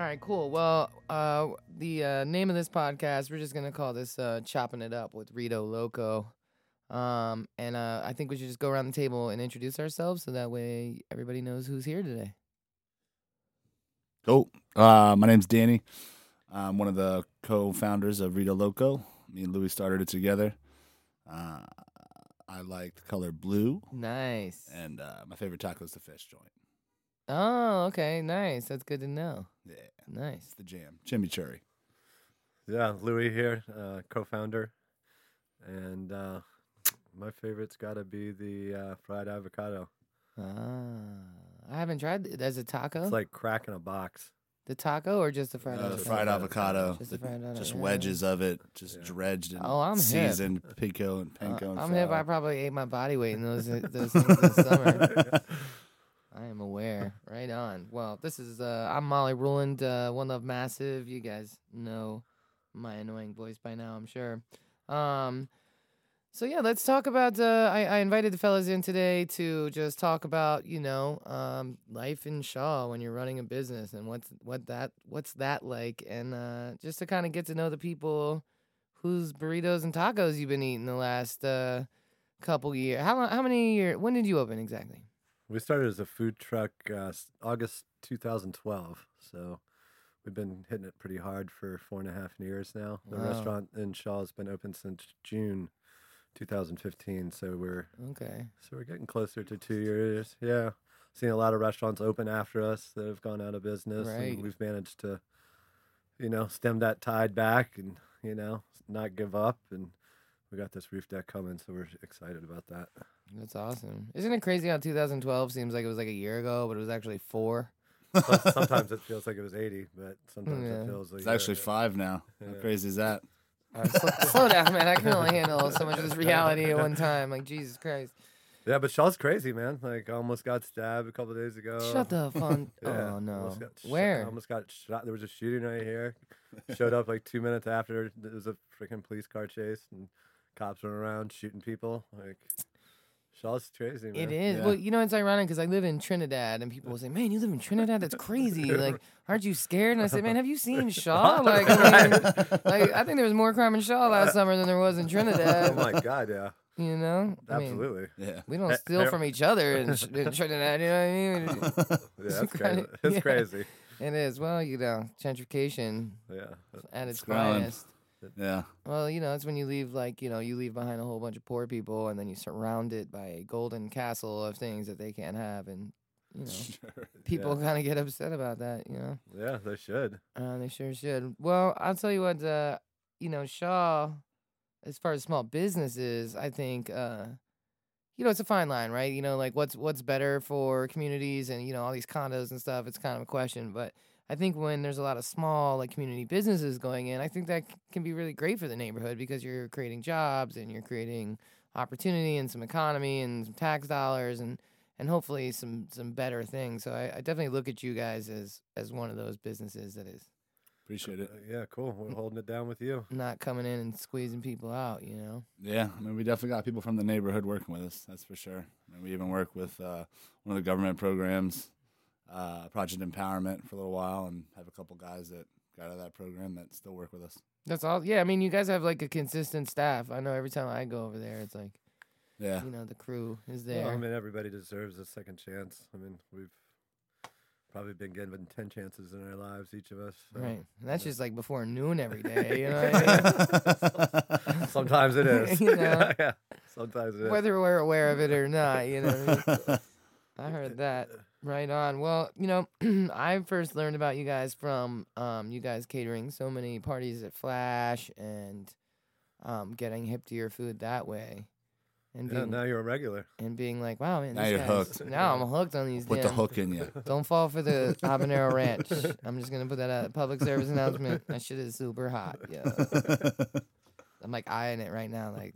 All right, cool. Well, uh, the uh, name of this podcast, we're just gonna call this uh, "Chopping It Up" with Rito Loco. Um, and uh, I think we should just go around the table and introduce ourselves, so that way everybody knows who's here today. Cool. Uh, my name's Danny. I'm one of the co-founders of Rito Loco. Me and Louis started it together. Uh, I like the color blue, Nice. and uh, my favorite taco is the fish joint. Oh, okay, nice. That's good to know. Yeah, Nice. it's the jam. Chimichurri. Yeah, Louis here, uh, co-founder, and uh, my favorite's got to be the uh, fried avocado. Ah, I haven't tried it as a taco. It's like cracking a box. the taco or just the fried Uh, avocado? fried avocado. Just the the- fried avocado, just yeah. wedges of it, just Yeah. dredged and Oh, I'm hip. seasoned pico and Uh, panko. and I'm hip. I flour. probably ate my body weight in those those things this summer. Am aware. Right on. Well, this is uh I'm Molly Ruland, uh one love massive. You guys know my annoying voice by now, I'm sure. Um so yeah, let's talk about uh I, I invited the fellas in today to just talk about, you know, um life in Shaw when you're running a business and what's what that what's that like and uh just to kind of get to know the people whose burritos and tacos you've been eating the last uh couple years. How long- how many years when did you open exactly? We started as a food truck uh, August 2012, so we've been hitting it pretty hard for four and a half years now. The Wow. restaurant in Shaw has been open since June 2015, so we're Okay. so we're getting closer to two years. Yeah, seen a lot of restaurants open after us that have gone out of business, Right. and we've managed to, you know, stem that tide back and you know not give up. And we got this roof deck coming, so we're excited about that. That's awesome. Isn't it crazy how 2012 seems like it was like a year ago, but it was actually four? Some- sometimes it feels like it was 80, but sometimes Yeah. it feels like It's actually five now. How Yeah. crazy is that? All right, slow, slow down, man. I can only handle so much of this reality at one time. Like Jesus Christ. Yeah, but Shaw's crazy, man. Like, I almost got stabbed a couple days ago. Shut the fun. Yeah, oh no. almost got shot- Where? almost got shot. There was a shooting right here. Showed up like two minutes after. There was a freaking police car chase and cops running around shooting people. Like, Shaw's crazy, man. It is. Yeah. Well, you know, it's ironic because I live in Trinidad, and people will say, "Man, you live in Trinidad? That's crazy! Like, aren't you scared?" And I say, "Man, have you seen Shaw? Like, I mean, like, I think there was more crime in Shaw last summer than there was in Trinidad. Oh my god, yeah, You know? I mean, absolutely. Yeah. we don't Eh, steal eh, from each other in, in Trinidad. You know what I mean? Yeah, that's crazy. It's yeah. crazy. It is. Well, you know, gentrification Yeah, at its It's growing. finest. Yeah. Well, you know, it's when you leave, like, you know, you leave behind a whole bunch of poor people and then you surround it by a golden castle of things that they can't have. And, you know, Sure. people kind of get upset about that, you know. yeah, they should. Uh, they sure should. Well, I'll tell you what, uh, you know, Shaw, as far as small businesses, I think, uh, you know, it's a fine line, right? You know, like what's what's better for communities and you know all these condos and stuff. It's kind of a question, but I think when there's a lot of small like community businesses going in, I think that c- can be really great for the neighborhood because you're creating jobs and you're creating opportunity and some economy and some tax dollars and and hopefully some some better things. So I, I definitely look at you guys as as one of those businesses that is Appreciate Uh, it. yeah, cool. We're holding it down with you. not coming in and squeezing people out, you know. Yeah, I mean, we definitely got people from the neighborhood working with us. That's for sure. And we even work with uh, one of the government programs, uh, Project Empowerment, for a little while, and have a couple guys that got out of that program that still work with us. That's all. Yeah, I mean, you guys have like a consistent staff. I know every time I go over there, it's like Yeah, you know the crew is Well, there. I mean, everybody deserves a second chance. I mean, we've probably been given 10 chances in our lives, each of us. so- Right, and that's just like before noon every day. You know, what I mean? Sometimes it is. You know. yeah, sometimes it is. whether we're aware of it or not. You know, I, mean? I heard that. Right on. Well, you know, I first learned about you guys from um, you guys catering so many parties at Flash and um, getting hip to your food that way, and yeah, being now you're a regular. and being like, wow, man, Now you're guys- hooked. Now I'm hooked on these. Put the hook in you. Don't fall for the habanero ranch. I'm just gonna put that out. A public service announcement. That shit is super hot. Yeah, I'm like eyeing it right now. Like,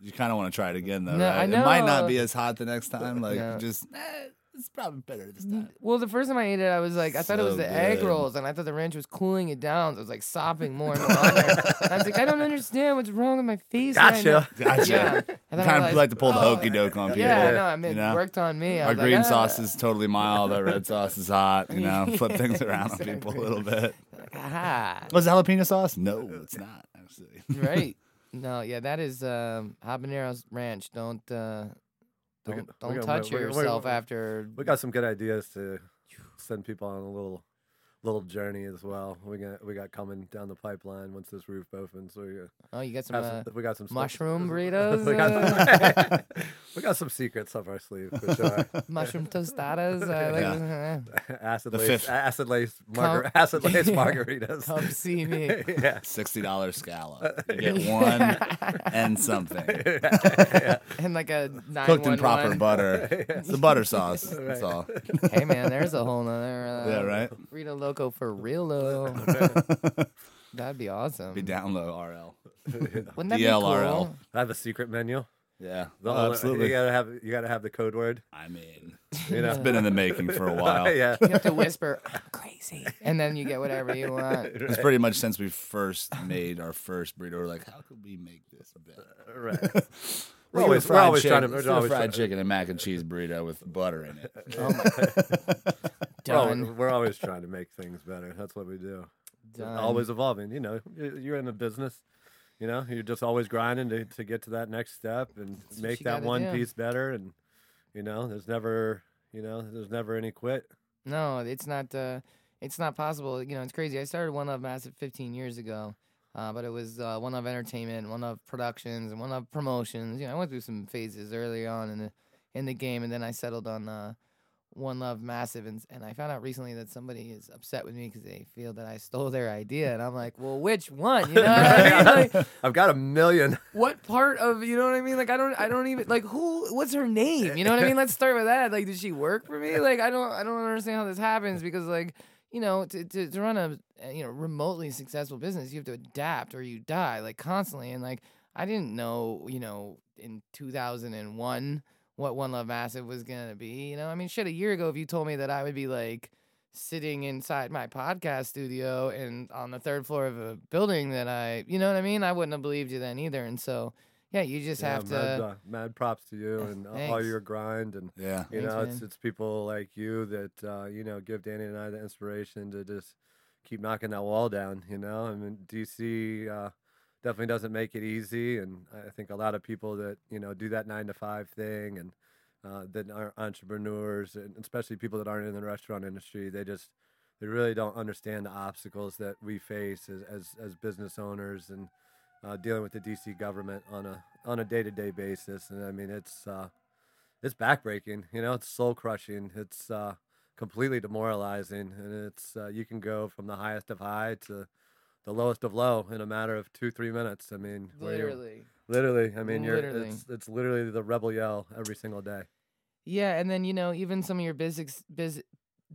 You kind of want to try it again, though. No, right? I It might not be as hot the next time. Like, No. just eh, it's probably better this time. Well, the first time I ate it, I was like, I thought it was So the egg good. rolls, and I thought the ranch was cooling it down. So I was like sopping more and more. on I was like, I don't understand what's wrong with my face. right now. Gotcha. Gotcha. Yeah. And then I kind of realized, like to pull the oh, hokey doke on people. Yeah, Yeah. no, I mean, You it worked on me. I Our was like, green ah. sauce is totally mild. Our red sauce is hot. You know, flip things around on people a little bit. Ah, Was it jalapeno sauce? No, it's not actually. right. No, yeah, that is um, habaneros ranch. Don't uh, We don't got- don't we got- touch we we yourself after. We got some good ideas to send people on a little little journey as well. We got we got coming down the pipeline once this roof opens. So we got, Oh, you got some have uh, some, we got some stuff- mushroom burritos. we, got uh, some, we got some secrets up our sleeve for sure. mushroom tostadas. Uh, like, Yeah. acid The lace, acid lace, Come- margar- acid lace margaritas. Come see me. yeah. Sixty dollars scallop. You get one and something and like a nine cooked in proper butter. It's the butter sauce. That's all. Hey man, there's a whole nother. Uh, Yeah, right. Rito Loco for real low. That'd be awesome. Be down low, RL. Wouldn't that be DLRL. cool? I have a secret menu. Yeah, The oh, only- absolutely. You gotta have you gotta have the code word. I mean, You know. it's been in the making for a while. yeah. You have to whisper, "I'm crazy," and then you get whatever you want. It's pretty much since we first made our first burrito. We're like, how could we make this better? Uh, right. We're We're always, we're always trying to. Let's We're always fried trying, chicken and mac and cheese burrito with butter in it. Oh my, we're, always, done. we're always trying to make things better. That's what we do. Done. Always evolving. You know, you- you're in the business. You know, you're just always grinding to, to get to that next step and what make that one do. piece better. And you know, there's never, you know, there's never any quit. No, it's not. Uh, it's not possible. You know, it's crazy. I started One Love Massive 15 years ago, uh, but it was uh, One Love Entertainment, One Love Productions, and One Love Promotions. You know, I went through some phases early on in the in the game, and then I settled on uh, One Love Massive, and and I found out recently that somebody is upset with me because they feel that I stole their idea, and I'm like, well, which one? You know, what I mean? like, I've got a million. what part of you know what I mean? Like I don't I don't even like who what's her name? You know what I mean? Let's start with that. Like did she work for me? Like I don't I don't understand how this happens because like you know to to, to run a you know remotely successful business you have to adapt or you die like constantly and like I didn't know you know in 2001 what One Love Massive was gonna be. You know I mean shit a year ago if you told me that I would be like sitting inside my podcast studio and on the third floor of a building that I, you know what I mean? I wouldn't have believed you then either. And so, yeah, you just Yeah, have to. mad, uh, mad props to you and all your grind and Yeah. you Thanks, know it's it's people like you that uh, you know give Danny and I the inspiration to just keep knocking that wall down. You know, I mean DC uh, definitely doesn't make it easy, and I think a lot of people that you know do that nine to five thing and uh, that are entrepreneurs and especially people that aren't in the restaurant industry, they just they really don't understand the obstacles that we face as as, as business owners and uh, dealing with the DC government on a on a day to day basis. And I mean, it's uh, it's backbreaking. You know, it's soul crushing. It's uh, completely demoralizing, and it's uh, you can go from the highest of high to the lowest of low in a matter of two three minutes. I mean, Literally. literally. I mean, you're Literally. it's it's literally the rebel yell every single day. Yeah. And then, you know, even some of your biz- biz-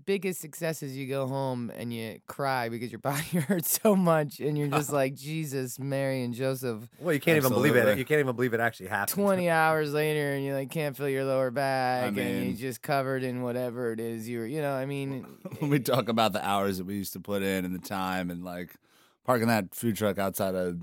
biggest successes, you go home and you cry because your body hurts so much. And you're just like, Jesus, Mary, and Joseph. Well, you can't even believe it. You can't even believe it actually happened. 20 hours later, and you like can't feel your lower back, and mean- you're just covered in whatever it is you're, you know, I mean, when we eh, talk about the hours that we used to put in and the time and like parking that food truck outside of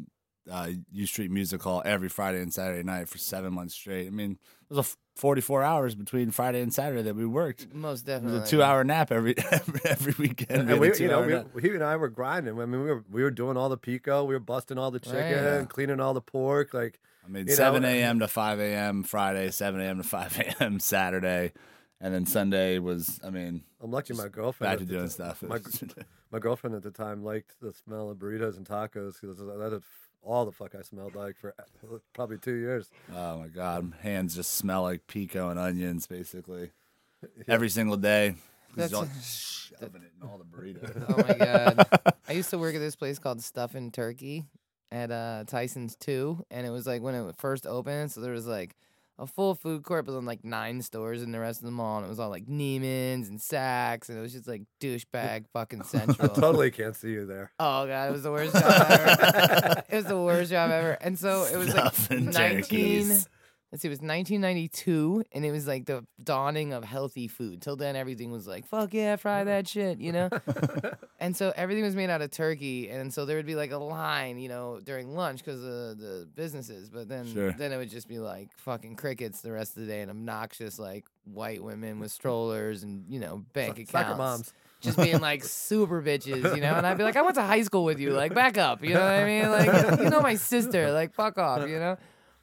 uh, U Street Music Hall every Friday and Saturday night for seven months straight. I mean, it was a f- 44 hours between Friday and Saturday that we worked. most It definitely. was a two hour nap every every, every weekend. And had we, you know, we, he and I were grinding. I mean, we were we were doing all the pico, we were busting all the chicken, Right. cleaning all the pork. Like, I mean, 7 uh, a.m. to 5 a.m. Friday, 7 a.m. to 5 a.m. Saturday. And then Sunday was, I mean, I'm lucky my girlfriend. back at to the doing stuff. My, my girlfriend at the time liked the smell of burritos and tacos because that is all the fuck I smelled like for uh, probably two years. Oh my god, hands just smell like pico and onions basically every single day. That's y'all a- shoving it in all the burritos. Oh my god! I used to work at this place called Stuff Stuffin' Turkey at uh, Tyson's Two, and it was like when it first opened. So there was like a full food court, but then like nine stores in the rest of the mall, and it was all like Neiman's and Saks, and it was just like douchebag fucking central. I totally can't see you there. Oh god, it was the worst job ever. it was the worst job ever, and so it was like nineteen. turkeys. Let's see, it was 1992, and it was like the dawning of healthy food. Till then, everything was like, fuck yeah, fry that shit, you know? and so everything was made out of turkey, and so there would be like a line, you know, during lunch because of the businesses. But then, Sure. then it would just be like fucking crickets the rest of the day, and obnoxious like white women with strollers and you know bank Suck- accounts moms. just being like super bitches, you know. And I'd be like, I went to high school with you, like back up, you know what I mean? Like you know my sister, like fuck off, you know.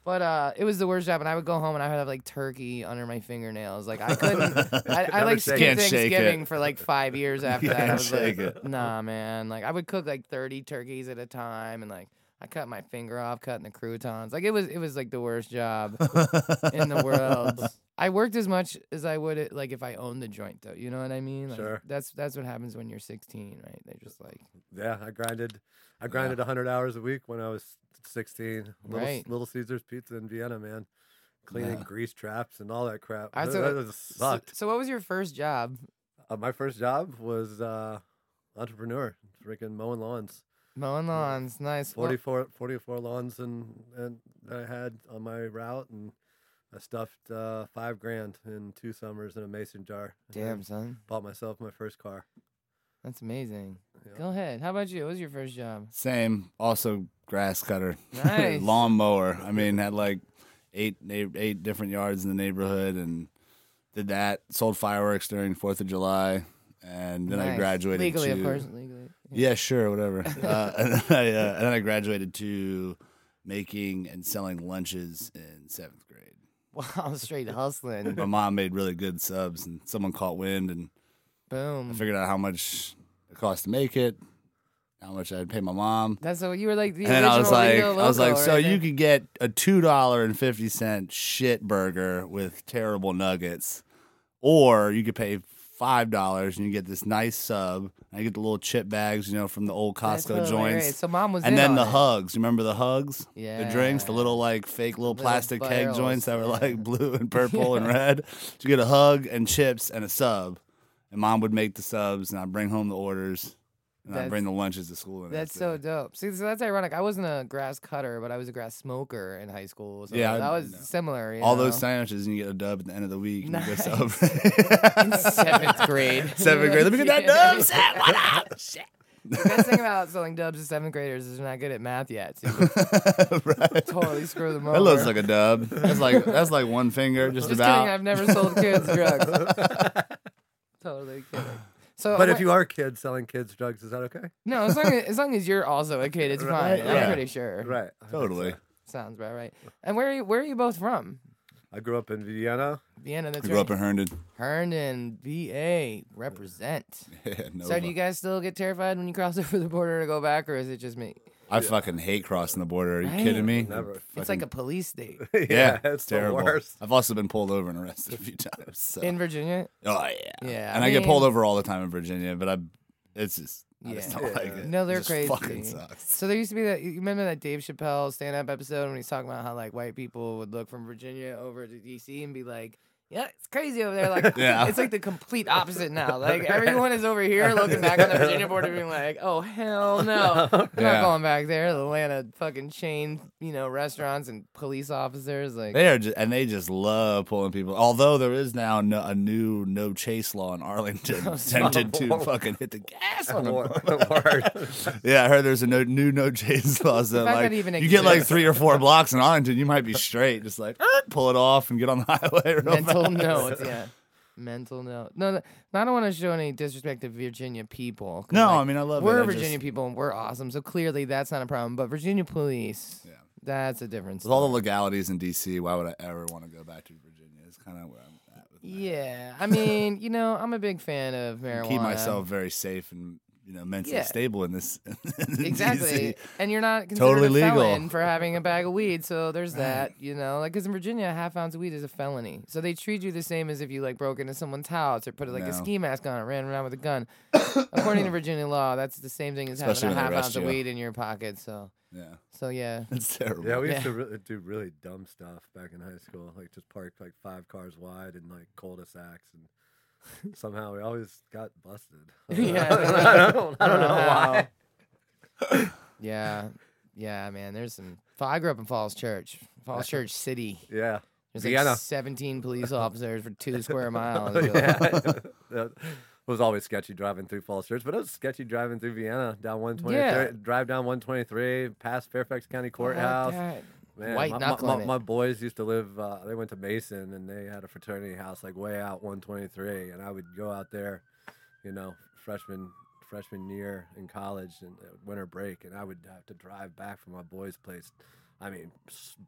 But uh, it was the worst job, and I would go home and I would have like turkey under my fingernails. Like I couldn't. I, I like skipped. Can't shake Thanksgiving it. for like five years after that. I Can't was shake like, it. nah, man. Like I would cook like thirty turkeys at a time, and like I cut my finger off cutting the croutons. Like it was, it was like the worst job in the world. I worked as much as I would it- like if I owned the joint, though. You know what I mean? Like, Sure. That's that's what happens when you're 16, right? They just like Yeah, I grinded. I grinded a 100 hours a week when I was 16. Little, Right. Little Caesars Pizza in Vienna, man. Cleaning Yeah. grease traps and all that crap. I That- so- that was- so, sucked. so what was your first job? Uh, my first job was uh, entrepreneur, freaking mowing lawns. Mowing lawns, nice. Well, 44, 44 lawns and, and I had on my route, and I stuffed uh, five grand in two summers in a mason jar. damn, son, Bought myself my first car. that's amazing. Yeah. Go ahead. How about you? What was your first job? Same. Also, grass cutter, Nice. lawn mower. I mean, had like eight eight eight different yards in the neighborhood, and did that. Sold fireworks during Fourth of July, and then I graduated legally, to, of course, legally. Yeah, sure, whatever. uh, and, then I, uh, and then I graduated to making and selling lunches in seventh grade. Wow, straight hustling. My mom made really good subs, and someone caught wind, and boom, I figured out how much it cost to make it, how much I'd pay my mom. That's what you were like the And then I was like, I was like, so right you there. could get a two dollar and fifty cent shit burger with terrible nuggets, or you could pay five dollars and you get this nice sub. I get the little chip bags, you know, from the old Costco joints. So mom was And then the it. hugs. You remember the hugs? Yeah. The drinks, the little like fake little, Little plastic keg joints that were yeah. like blue and purple and red. So you get a hug and chips and a sub. And mom would make the subs and I'd bring home the orders. And I'd bring the lunches to school. And That's that's so it. dope. See, so that's ironic. I wasn't a grass cutter, but I was a grass smoker in high school. So Yeah, that I- was no. similar. you All know? those sandwiches and you get a dub at the end of the week. And you Nice. in seventh grade. Seventh grade. Let me get that dub set. What up? Shit. The best thing about selling dubs to seventh graders is they're not good at math yet. So right. totally screw them over. That looks like a dub. That's like that's like one finger, just, Just about. kidding. I've never sold kids drugs. totally kidding. So, But I if went- you are kids selling kids drugs, is that okay? no, as long as, as long as you're also a kid, it's fine. Right, I'm pretty sure. Right. Totally. so. Sounds about right. And where are you, where are you both from? I grew up in Vienna. Vienna. That's I grew right. up in Herndon. Herndon, VA, represent. Yeah, no, So do you guys still get terrified when you cross over the border to go back, or is it just me? I fucking hate crossing the border. Are you Right? kidding me? Never. It's like a police state yeah, it's terrible. the worst. I've also been pulled over and arrested a few times. So. in Virginia. oh yeah, Yeah, And I I, get pulled over all the time in Virginia, but I, it's just I just Yeah. like it. No, they're it crazy. Fucking sucks. So there used to be that. You remember that Dave Chappelle stand-up episode when he's talking about how like white people would look from Virginia over to DC and be like, "Yeah, it's crazy over there." Like, Yeah. it's like the complete opposite now. Like everyone is over here looking back on the Virginia border, being like, "Oh hell no, I'm Yeah. not going back there." The land of fucking chain, you know, restaurants and police officers. Like, They are just, and they just love pulling people. Although there is now no, a new no chase law in Arlington, oh, tempted to fucking hit the gas on them. Word. Yeah, I heard there's a no, new no chase law. So like, even you get like three or four blocks in Arlington, you might be straight. Just like pull it off and get on the highway. Real mental fast. notes. Yeah. Mental note. No, no, I don't want to show any disrespect to Virginia people. 'cause, No, like, I mean I love we're it. Virginia just- people and we're awesome. So clearly that's not a problem. But Virginia police, Yeah. that's a difference. With all the legalities in DC, why would I ever want to go back to Virginia? It's kind of where I'm at with that. Yeah, I mean, you know, I'm a big fan of marijuana. Keep myself very safe and you know mentally Yeah. stable in this. in exactly, DC. and you're not considered Totally a legal. felon for having a bag of weed. So there's that, you know, like because in Virginia, a half ounce of weed is a felony. So they treat you the same as if you like broke into someone's house or put like a ski mask on and ran around with a gun. According to Virginia law, that's the same thing as Especially having a half arrest ounce of weed in your pocket. So, Yeah, so yeah. it's terrible. Yeah, we used Yeah. to really, do really dumb stuff back in high school, like just park like five cars wide in like cul-de-sacs, and somehow we always got busted. Yeah. I don't, I don't know why. Yeah, yeah, man. There's some. I grew up in Falls Church, Falls Church City. Yeah, There's Vienna. like 17 police officers for two square miles. You're yeah. That was always sketchy driving through Falls Church, but it was sketchy driving through Vienna down 123, Yeah. drive down 123 past Fairfax County Courthouse. that. Man, White my, my, knuckling my, it. my boys used to live. Uh, they went to Mason, and they had a fraternity house like way out 123. And I would go out there, you know, freshman freshman year in college and uh, winter break, and I would have to drive back from my boys' place. I mean,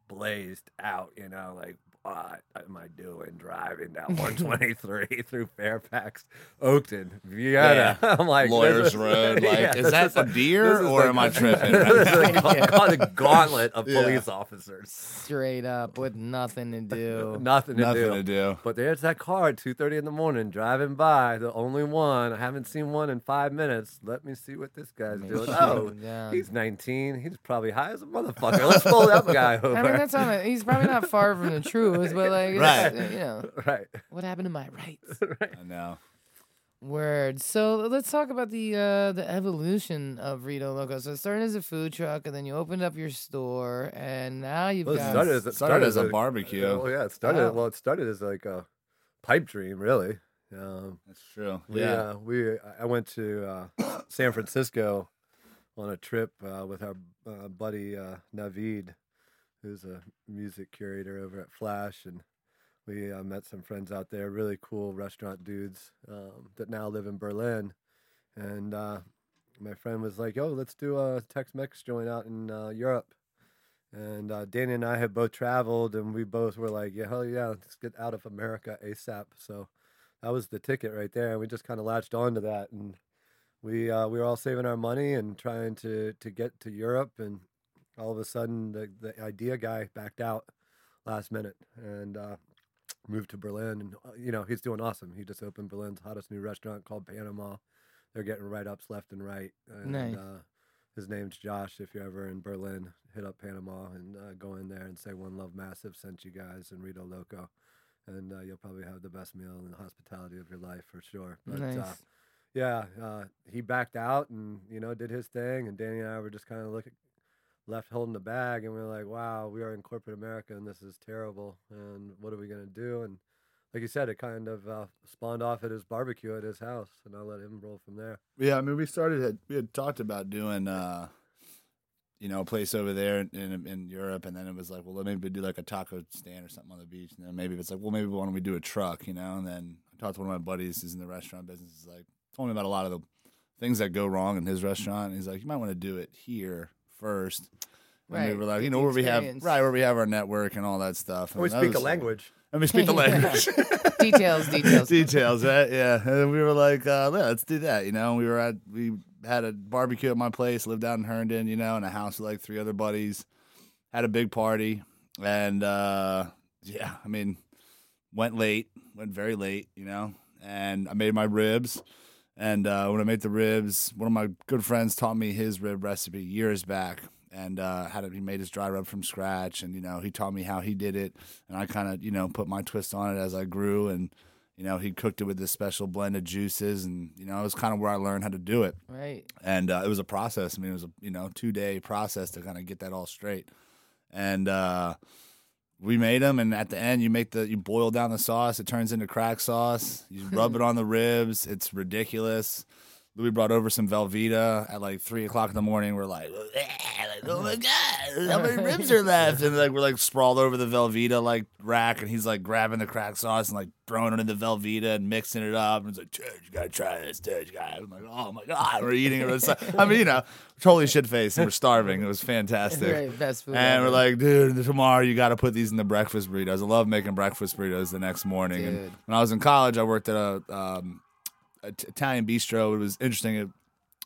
blazed out, you know, like what am I doing driving down 123 through Fairfax, Oakton, Vienna? I'm like this Lawyers is- Road. Like, Yeah, is this that is a this deer is or the- am I tripping? this is right a, now? ga- a gauntlet of Yeah. police officers. Straight up with nothing to do. Nothing to Nothing do. to do. But there's that car at 2:30 in the morning driving by, the only one. I haven't seen one in five minutes. Let me see what this guy's Make doing. Oh, down. he's 19. He's probably high as a motherfucker. Let's pull that guy over. I mean, that's on it. He's probably not far from the truth, but like, it's, Right. uh, you know, right. what happened to my rights? I know. Word. So let's talk about the uh, the evolution of Rito Loco. So it started as a food truck, and then you opened up your store, and now you've Well, it got started as, it Started as a as barbecue. Oh yeah, it started. Oh. Well, it started as like a pipe dream, really. Um, That's true. We, yeah. uh, we I- I went to uh, San Francisco on a trip uh, with our uh, buddy uh, Navid, who's a music curator over at Flash, and we uh, met some friends out there, really cool restaurant dudes um, that now live in Berlin. And uh, my friend was like, "Yo, let's do a Tex-Mex joint out in uh, Europe." And uh, Danny and I had both traveled, and we both were like, "Yeah, hell yeah, let's get out of America ASAP." So that was the ticket right there. And we just kind of latched on to that, and we uh, we were all saving our money and trying to to get to Europe, and all of a sudden the the idea guy backed out last minute and uh, moved to Berlin, and uh, you know he's doing awesome. He just opened Berlin's hottest new restaurant called Panama. They're getting write ups left and right. And, Nice. Uh, his name's Josh. If you're ever in Berlin, hit up Panama and uh, go in there and say One Love Massive sent you guys and Rito Loco, and uh, you'll probably have the best meal and hospitality of your life for sure. But, nice. Uh, yeah, uh, he backed out and you know did his thing, and Danny and I were just kind of looking, left holding the bag, and we were like, "Wow, we are in corporate America, and this is terrible. And what are we gonna do?" And like you said, it kind of uh, spawned off at his barbecue at his house, and I let him roll from there. Yeah, I mean, we started. We had talked about doing, uh, you know, a place over there in, in in Europe, and then it was like, well, maybe we do like a taco stand or something on the beach, and then maybe it's like, well, maybe why don't we do a truck, you know? And then I talked to one of my buddies who's in the restaurant business. Like, told me about a lot of the things that go wrong in his restaurant. And he's like, you might want to do it here first. And we Right, were like, you know, the where we have right where we have our network and all that stuff. we And that speak a language. And we speak the language. details, details. details, right? Yeah, and we were like, uh, yeah, let's do that. You know, we were at we had a barbecue at my place, lived out in Herndon, you know, in a house with like three other buddies. Had a big party, and uh, yeah, I mean, went late, went very late, you know, and I made my ribs. And uh, when I made the ribs, one of my good friends taught me his rib recipe years back, and uh, had he made his dry rub from scratch, and you know he taught me how he did it, and I kind of you know put my twist on it as I grew, and you know he cooked it with this special blend of juices, and you know it was kind of where I learned how to do it, Right. and uh, it was a process. I mean, it was a you know two day process to kind of get that all straight, and uh, we made them. And at the end, you make the you boil down the sauce. It turns into crack sauce. You rub it on the ribs. It's ridiculous. Louis brought over some Velveeta at like three o'clock in the morning. We're like, like, oh my god, how many ribs are left? And like we're like sprawled over the Velveeta like rack, and he's like grabbing the crack sauce and like throwing it in the Velveeta and mixing it up. And he's like, dude, you gotta try this, dude, you gotta. I'm like, oh my god, we're eating it. It's I mean, you know, totally shit faced, and we're starving. It was fantastic. Right. Best food. And we're like, dude, tomorrow you got to put these in the breakfast burritos. I love making breakfast burritos the next morning. And when I was in college, I worked at a, um, Italian bistro. It was interesting. It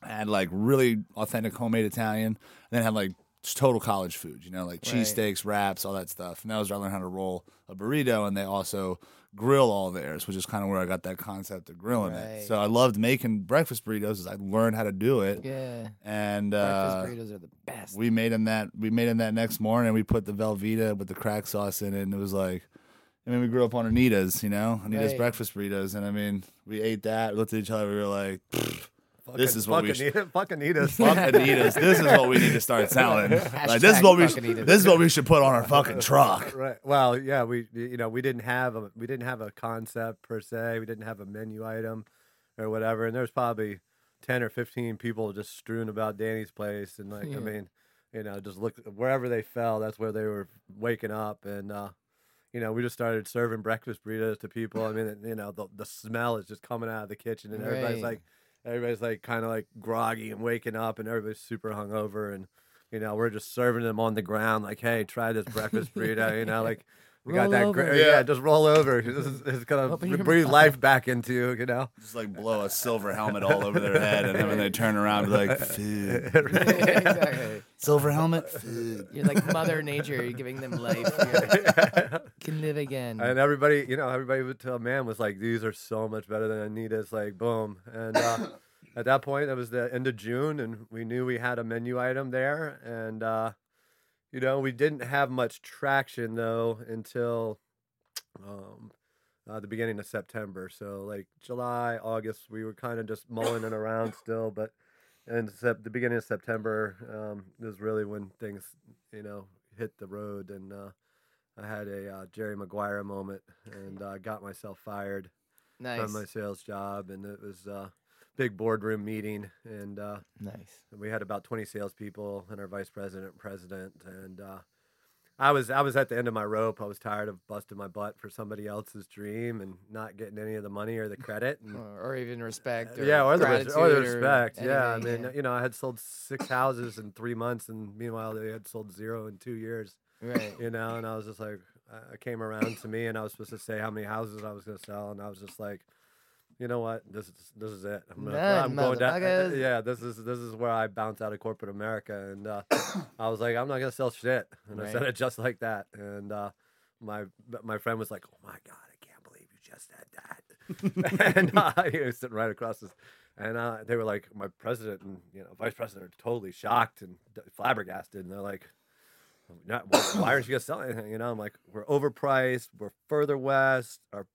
had like really authentic homemade Italian, and then had like total college food. You know, like Right. cheesesteaks, wraps, all that stuff. And that was where I learned how to roll a burrito. And they also grill all theirs, which is kind of where I got that concept of grilling Right. it. So I loved making breakfast burritos. As I learned how to do it, yeah. and uh, Breakfast burritos are the best. we made him that we made him that next morning. We put the Velveeta with the crack sauce in it, and it was like, I mean, we grew up on Anita's, you know, Anita's Right. breakfast burritos, and I mean, we ate that, looked at each other, we were like, This is what we fuck should- Anita- fuck Anita's. Fuck Adidas. This is what we need to start selling. Like this is what we fuck this is what we should put on our fucking truck. Right. Well, yeah, we you know we didn't have a we didn't have a concept per se. We didn't have a menu item or whatever. And there's probably ten or fifteen people just strewn about Danny's place, and like Yeah. I mean, you know, just look wherever they fell, that's where they were waking up, and uh, you know, we just started serving breakfast burritos to people. I mean, you know, the the smell is just coming out of the kitchen, and everybody's Right. like, everybody's like kind of like groggy and waking up, and everybody's super hungover, and you know, we're just serving them on the ground, like, hey, try this breakfast burrito, you know, like. We got Roll that, over. great, yeah. Yeah. Just roll over. This it's gonna Open breathe life back into you, you know. Just like blow a silver helmet all over their head, and then when they turn around, be like, food. exactly. Silver helmet, food. You're like Mother Nature. You're giving them life. You can live again. And everybody, you know, everybody would tell man was like, these are so much better than Anita's. Like, boom. And uh, at that point, it was the end of June, and we knew we had a menu item there. And, uh, you know, we didn't have much traction though until um, uh, the beginning of September. So, like July, August, we were kind of just mulling it around still. But in sep- the beginning of September um, is really when things, you know, hit the road. And, uh, I had a uh, Jerry Maguire moment and uh, got myself fired nice. from my sales job, and it was a big boardroom meeting, and uh, nice. we had about twenty salespeople and our vice president, and president, and uh, I was I was at the end of my rope. I was tired of busting my butt for somebody else's dream and not getting any of the money or the credit. And, Or, or even respect. Or yeah, or the, or the respect. Yeah, I mean, you know, I had sold six houses in three months, and meanwhile, they had sold zero in two years right. you know, and I was just like, I came around to me, and I was supposed to say how many houses I was going to sell, and I was just like, you know what, this is this is it. I'm, gonna, I'm going down. Yeah, this is this is where I bounce out of corporate America, and uh, I was like, I'm not going to sell shit, and I said it just like that, and uh, my my friend was like, oh my god, I can't believe you just said that, and uh, he was sitting right across this. And uh, they were like, my president and you know vice president are totally shocked and flabbergasted, and they're like, not, why, why aren't you guys selling anything? You know, I'm like, we're overpriced. We're further west. Our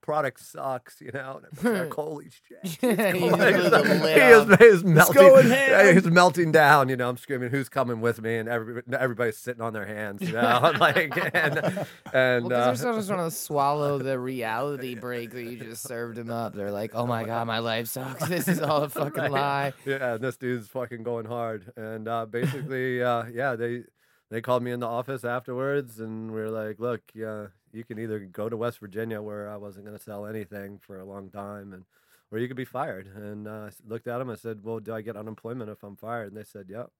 product sucks. You know, like, holy shit. Yeah, He's you going- blew the he is, he is melting. he's melting down. You know, I'm screaming, "Who's coming with me?" And every, everybody's sitting on their hands. You know, I'm like, and and Well, uh, they're just trying to swallow the reality break that you just served them up. They're like, "Oh my god, my life sucks. This is all a fucking Right. lie." yeah, this dude's fucking going hard. And uh, basically, uh, yeah, they they called me in the office afterwards, and we are like, look, yeah, you can either go to West Virginia where I wasn't going to sell anything for a long time, and or you could be fired. And uh, I looked at them. I said, well, do I get unemployment if I'm fired? And they said, yep.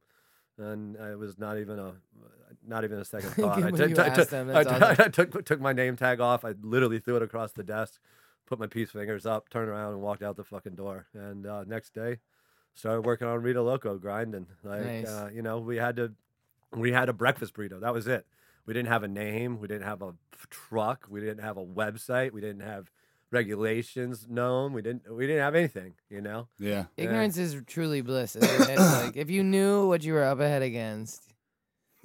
And it was not even a not even a second thought. I took- took- them, I awesome. I took took my name tag off. I literally threw it across the desk, put my peace fingers up, turned around, and walked out the fucking door. And uh, next day, started working on Rito Loco grinding. Like Nice. uh, you know, we had to we had a breakfast burrito. That was it. We didn't have a name. We didn't have a truck. We didn't have a website. We didn't have regulations known. We didn't we didn't have anything. You know. Yeah. Yeah. Ignorance is truly bliss. It's like if you knew what you were up ahead against,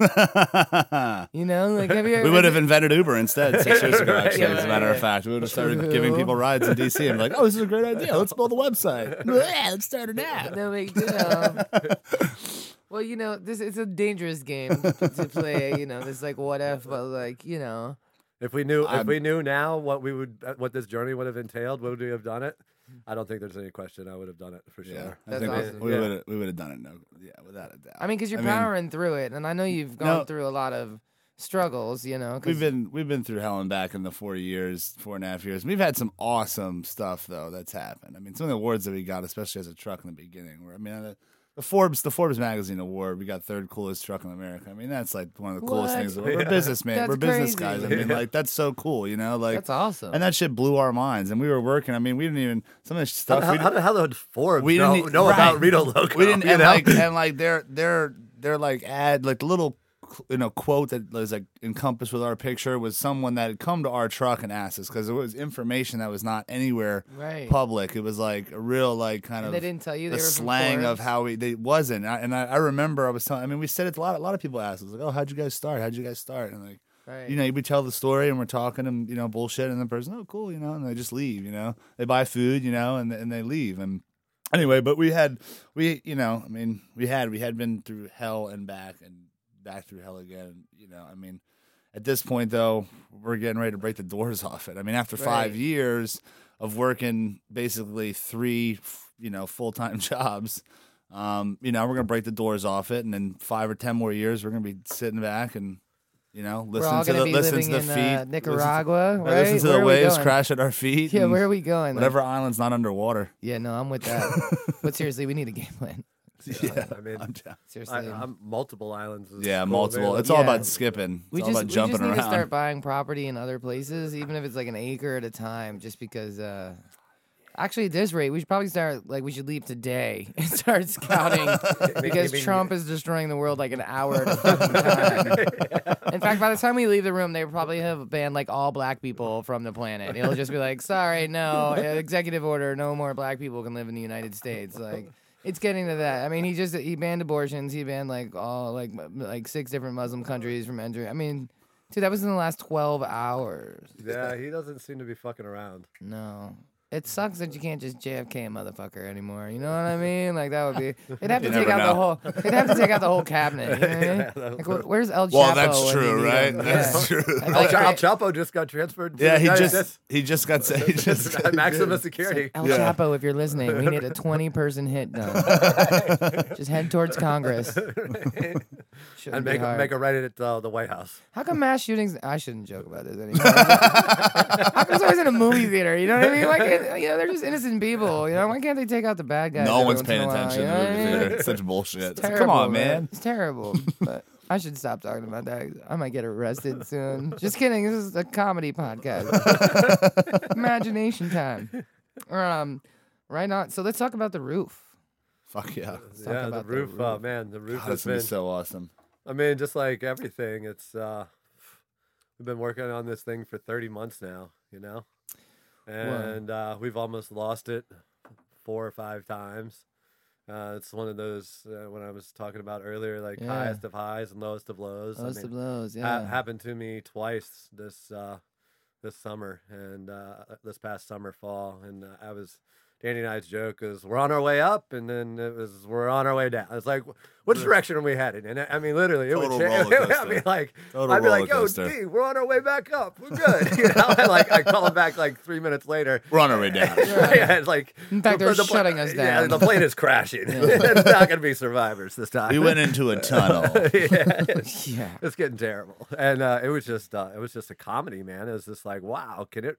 you know, like have you we would have invented Uber instead six years ago. Right. Actually, as a matter Yeah. of fact, we would have started giving people rides in DC and be like, "Oh, this is a great idea. Let's build a website. Yeah, let's start it out." No big deal. Well, you know, this it's a dangerous game to, to play. You know, this like what if, but like you know, If we knew if I'm- we knew now what we would uh, what this journey would have entailed, would we have done it? I don't think there's any question. I would have done it for sure. Yeah, I That's think we- awesome. we Yeah. would have we would have done it. No, yeah, without a doubt. I mean, because you're I mean, powering through it, and I know you've gone No. through a lot of struggles. You know, 'cause- We've been we've been through hell and back in the four years, four and a half years. We've had some awesome stuff though that's happened. I mean, some of the awards that we got, especially as a truck in the beginning, where I mean, the, the Forbes the Forbes magazine award, we got third coolest truck in America. I mean, that's like one of the coolest What? things. We're, we're Yeah. businessmen, That's we're business crazy. guys. I mean, like that's so cool, you know, like that's awesome. and that shit blew our minds. And we were working. I mean, we didn't even some of the stuff. how, we how the hell did Forbes we know, didn't know about right. Rito Loco? we didn't you and know? like and like their their their like ad like little you know quote that was like encompassed with our picture was someone that had come to our truck and asked us because it was information that was not anywhere right. public. It was like a real like kind and of they didn't tell you the they were from slang of how we they wasn't. I, and I, I remember I was telling. I mean, we said it a lot. A lot of people asked us like, "Oh, how'd you guys start? How'd you guys start?" And like. Right. You know, we tell the story and we're talking and you know bullshit, and the person, oh, cool, you know, and they just leave. You know, they buy food, you know, and and they leave. And anyway, but we had we you know I mean we had we had been through hell and back and back through hell again. You know I mean at this point though we're getting ready to break the doors off it. I mean after five years of working basically three you know full time jobs. Um, you know, we're gonna break the doors off it, and in five or ten more years, we're gonna be sitting back and, you know, listen to the listen to the in feet, uh, listen to- Nicaragua, right? Listen to the waves crash at our feet. Yeah, where are we going? Like- Whatever island's not underwater. Yeah, no, I'm with that. but seriously, we need a game plan. Yeah, I mean, I'm down. Seriously, I, I'm multiple islands. is Yeah, cool, multiple. man. It's all Yeah. about skipping. It's we all just about we jumping just need around. to start buying property in other places, even if it's like an acre at a time. Just because, uh, actually, at this rate, we should probably start like we should leave today and start scouting because mean- Trump is destroying the world like an hour at a fucking time. In fact, by the time we leave the room, they probably have banned like all black people from the planet. It'll just be like, sorry, no, uh, executive order, no more black people can live in the United States. Like. It's getting to that. I mean, he just he banned abortions. He banned like all like like six different Muslim countries from entering. I mean, dude, that was in the last twelve hours. Yeah, he doesn't seem to be fucking around. No, it sucks that you can't just JFK a motherfucker anymore. You know what I mean? Like that would be. They'd have to You take never out the know. whole. They'd have to take out the whole cabinet. You know what I mean? Yeah, Like, wh- where's El Chapo? well, that's true, right? him? That's Yeah. true. I El, El Chapo just got transferred. Yeah, the he just States. he just got he just got maximum security. El Yeah. Chapo, if you're listening, we need a 20 person hit done. just head towards Congress. Shouldn't and be make hard. make a right at uh, the White House. How come mass shootings? I shouldn't joke about this anymore. How come it's always in a movie theater? You know what I mean? Like, it- you know, they're just innocent people. You know, why can't they take out the bad guys? no every one's once paying in a while, attention you know the what I movie mean? theater. It's such bullshit. It's Come terrible, on, man. It's terrible. But I should stop talking about that. I might get arrested soon. Just kidding. This is a comedy podcast. Imagination time. Um, right on. So let's talk about the roof. Fuck yeah. talk yeah, the about the roof, uh, roof. man, the roof God, has this would be been. so awesome. I mean, just like everything, it's uh, we've been working on this thing for 30 months now, you know, and uh, we've almost lost it four or five times. Uh, it's one of those uh, when I was talking about earlier, like Yeah. highest of highs and lowest of lows. I mean, of ha- yeah. happened to me twice this uh, this summer and uh, this past summer fall, and uh, I was. Danny and I's joke is we're on our way up, and then it was we're on our way down. It's like, which direction are we headed? And I I mean, literally, it Total would change. I mean, coaster. like, Total I'd be like, roller "Yo. D, we're on our way back up. We're good." You know, and like I call him back like three minutes later. We're on our way down. yeah, it's like In fact, the- they're the pla- shutting us Yeah, down. the plane is crashing. it's not going to be survivors this time. We went into a tunnel. yeah, it's, yeah. it's getting terrible, and uh, it was just uh, it was just a comedy, man. It was just like, wow, can it?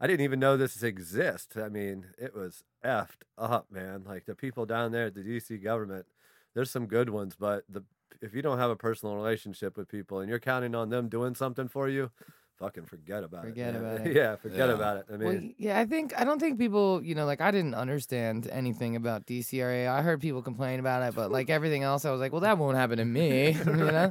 I didn't even know this exists. I mean, it was effed up, man. Like the people down there at the DC government, there's some good ones, but the if you don't have a personal relationship with people and you're counting on them doing something for you, fucking forget about Forget it. man. about it. yeah, forget Yeah. about it. I mean, Well, yeah, I think I don't think people, you know, like I didn't understand anything about DCRA. I heard people complain about it, but like everything else, I was like, well, that won't happen to me. you know,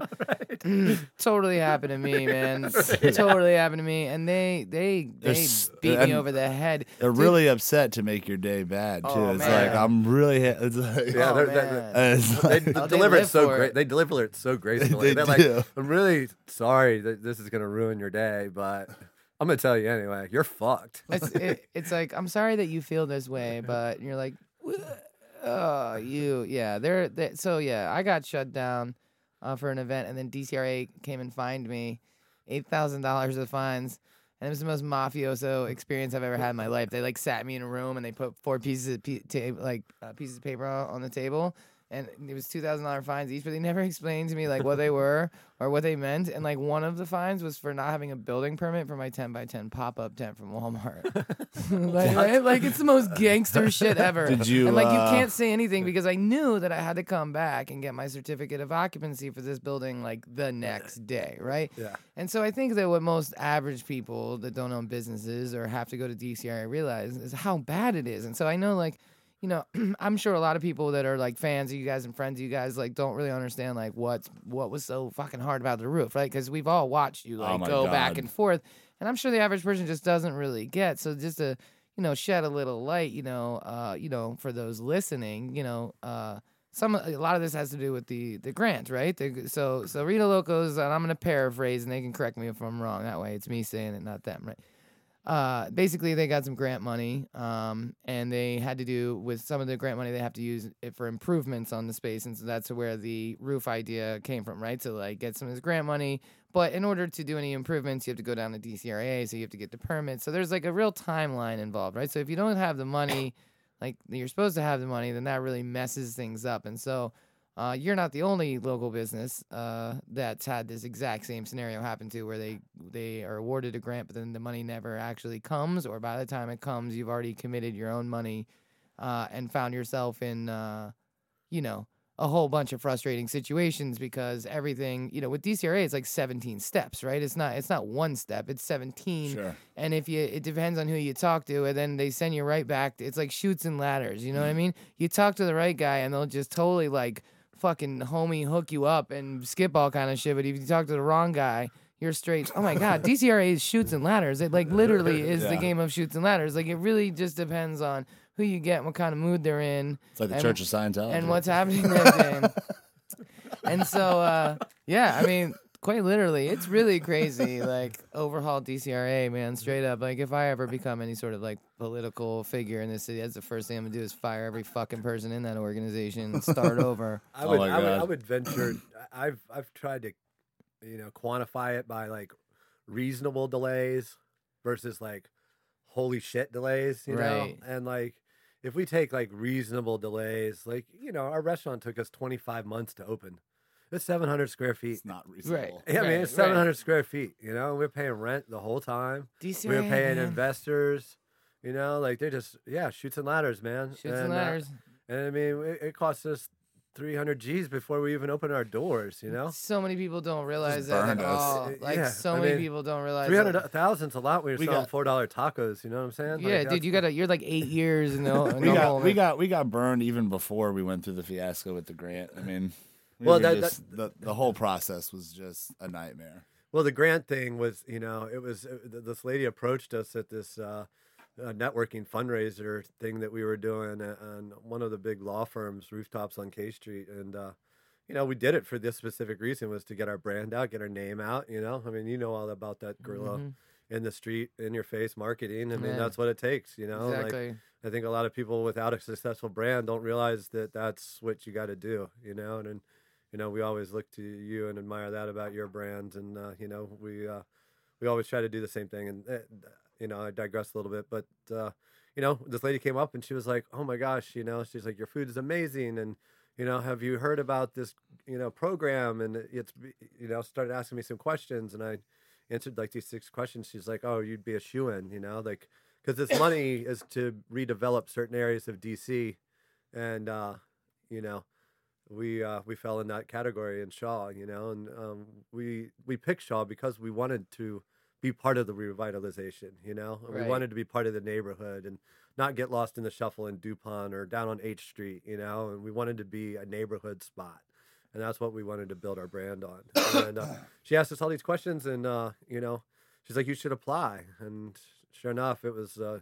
totally happened to me, man. Totally happened to me, and they they they There's- beat me over the head. They're Dude, really upset to make your day bad oh, too. Oh, it's man. like I'm really. It's like, Yeah, oh, they're- they're- man. it's they like- d- Oh, they deliver it so great. it. They deliver it so gracefully. They They're like. I'm really sorry that this is gonna ruin your day, but I'm gonna tell you anyway. You're fucked. it's it, it's like I'm sorry that you feel this way, but you're like, oh, you, yeah, they're, so yeah, I got shut down uh, for an event, and then DCRA came and fined me eight thousand dollars of fines. And it was the most mafioso experience I've ever had in my life. They like sat me in a room and they put four pieces of pe- ta- like uh, pieces of paper on the table, and it was two thousand dollar fines each. But they never explained to me like what they were or what they meant. And like one of the fines was for not having a building permit for my ten by ten pop up tent from Walmart. like, right? like it's the most gangster shit ever. Did you, And like you uh, can't say anything because I knew that I had to come back and get my certificate of occupancy for this building like the next day, right? Yeah. And so I think that what most average people that don't own businesses or have to go to DCRA realize is how bad it is. And so I know like, you know, I'm sure a lot of people that are like fans of you guys and friends of you guys like don't really understand like what's what was so fucking hard about the roof, right? Because we've all watched you Oh like my go back and forth, and I'm sure the average person just doesn't really get. So just to you know shed a little light, you know, uh, you know, for those listening, you know, uh, some a lot of this has to do with the the grant, right? The, so so Rito Locos, and I'm gonna paraphrase, and they can correct me if I'm wrong. That way, it's me saying it, not them, right? Uh, basically they got some grant money, um, and they had to do with some of the grant money they have to use it for improvements on the space, and so that's where the roof idea came from, right? So like get some of this grant money, but in order to do any improvements, you have to go down to DCRA, so you have to get the permit. So there's like a real timeline involved, right? So if you don't have the money, like you're supposed to have the money, then that really messes things up, and so. Uh, you're not the only local business uh, that's had this exact same scenario happen to, where they they are awarded a grant, but then the money never actually comes, or by the time it comes, you've already committed your own money uh, and found yourself in, uh, you know, a whole bunch of frustrating situations because everything, you know, with DCRA, it's like 17 steps, right? It's not it's not one step, it's 17. Sure. And if you, it depends on who you talk to, and then they send you right back. It's like Chutes and Ladders. You know what I mean? You talk to the right guy, and they'll just totally like fucking homie hook you up and skip all kind of shit. But if you talk to the wrong guy, you're straight. Oh my god, DCRA is Chutes and Ladders. It like literally is the game of Chutes and Ladders. Like it really just depends on who you get, and what kind of mood they're in, It's like the And- Church of Scientology. and what's happening that day. and so, uh, yeah, I mean, quite literally, it's really crazy. Like overhaul DCRA, man, straight up. Like if I ever become any sort of like political figure in this city, that's the first thing I'm gonna do is fire every fucking person in that organization and start over. I Oh would, my I would, I would venture. I've, I've tried to, you know, quantify it by like reasonable delays versus like holy shit delays, you Right. know, and like if we take like reasonable delays, like you know, our restaurant took us 25 months to open. It's 700 square feet. It's not reasonable. Right. Yeah, I mean, Right, it's right. 700 square feet. You know, we're paying rent the whole time. DCRA, we were paying man. investors. You know, like they're just yeah, Chutes and Ladders, man. Chutes and uh, ladders. and I mean, it, it cost us 300 G's before we even open our doors. You know, So many people don't realize that at us. all. Uh, Like yeah, so I many mean, people don't realize. three that. a lot when you're We selling got- four dollar tacos. You know what I'm saying? Yeah, Like, dude, you got to You're like eight years in the, in we got hole. we got we got burned even before we went through the fiasco with the grant. I mean, we Well, were that- just, the the whole process was just a nightmare. Well, the grant thing was, you know, it was uh, this lady approached us at this uh, uh, networking fundraiser thing that we were doing on one of the big law firms, rooftops on K Street, and uh, you know, we did it for this specific reason was to get our brand out, get our name out. You know, I mean, you know all about that guerrilla Mhm. in the street, in your face marketing. I mean, Yeah. that's what it takes. You know, like. I think a lot of people without a successful brand don't realize that that's what you got to do, you know. And, and you know, we always look to you and admire that about your brand, and uh, you know, we uh, we always try to do the same thing. And uh, you know, I digress a little bit, but uh, you know, this lady came up and she was like, "Oh my gosh, you know," she's like, "Your food is amazing," and you know, have you heard about this, you know, program? And it's, you know, started asking me some questions, and I answered like these six questions. She's like, "Oh, you'd be a shoe in," you know, like because this money is to redevelop certain areas of DC, and uh, you know, we uh, we fell in that category in Shaw, you know, and um, we we picked Shaw because we wanted to be part of the revitalization, you know, and we wanted to be part of the neighborhood and not get lost in the shuffle in Dupont or down on H Street, you know, and we wanted to be a neighborhood spot. And that's what we wanted to build our brand on. And uh, she asked us all these questions, and uh, you know, she's like, "You should apply." And sure enough, it was uh,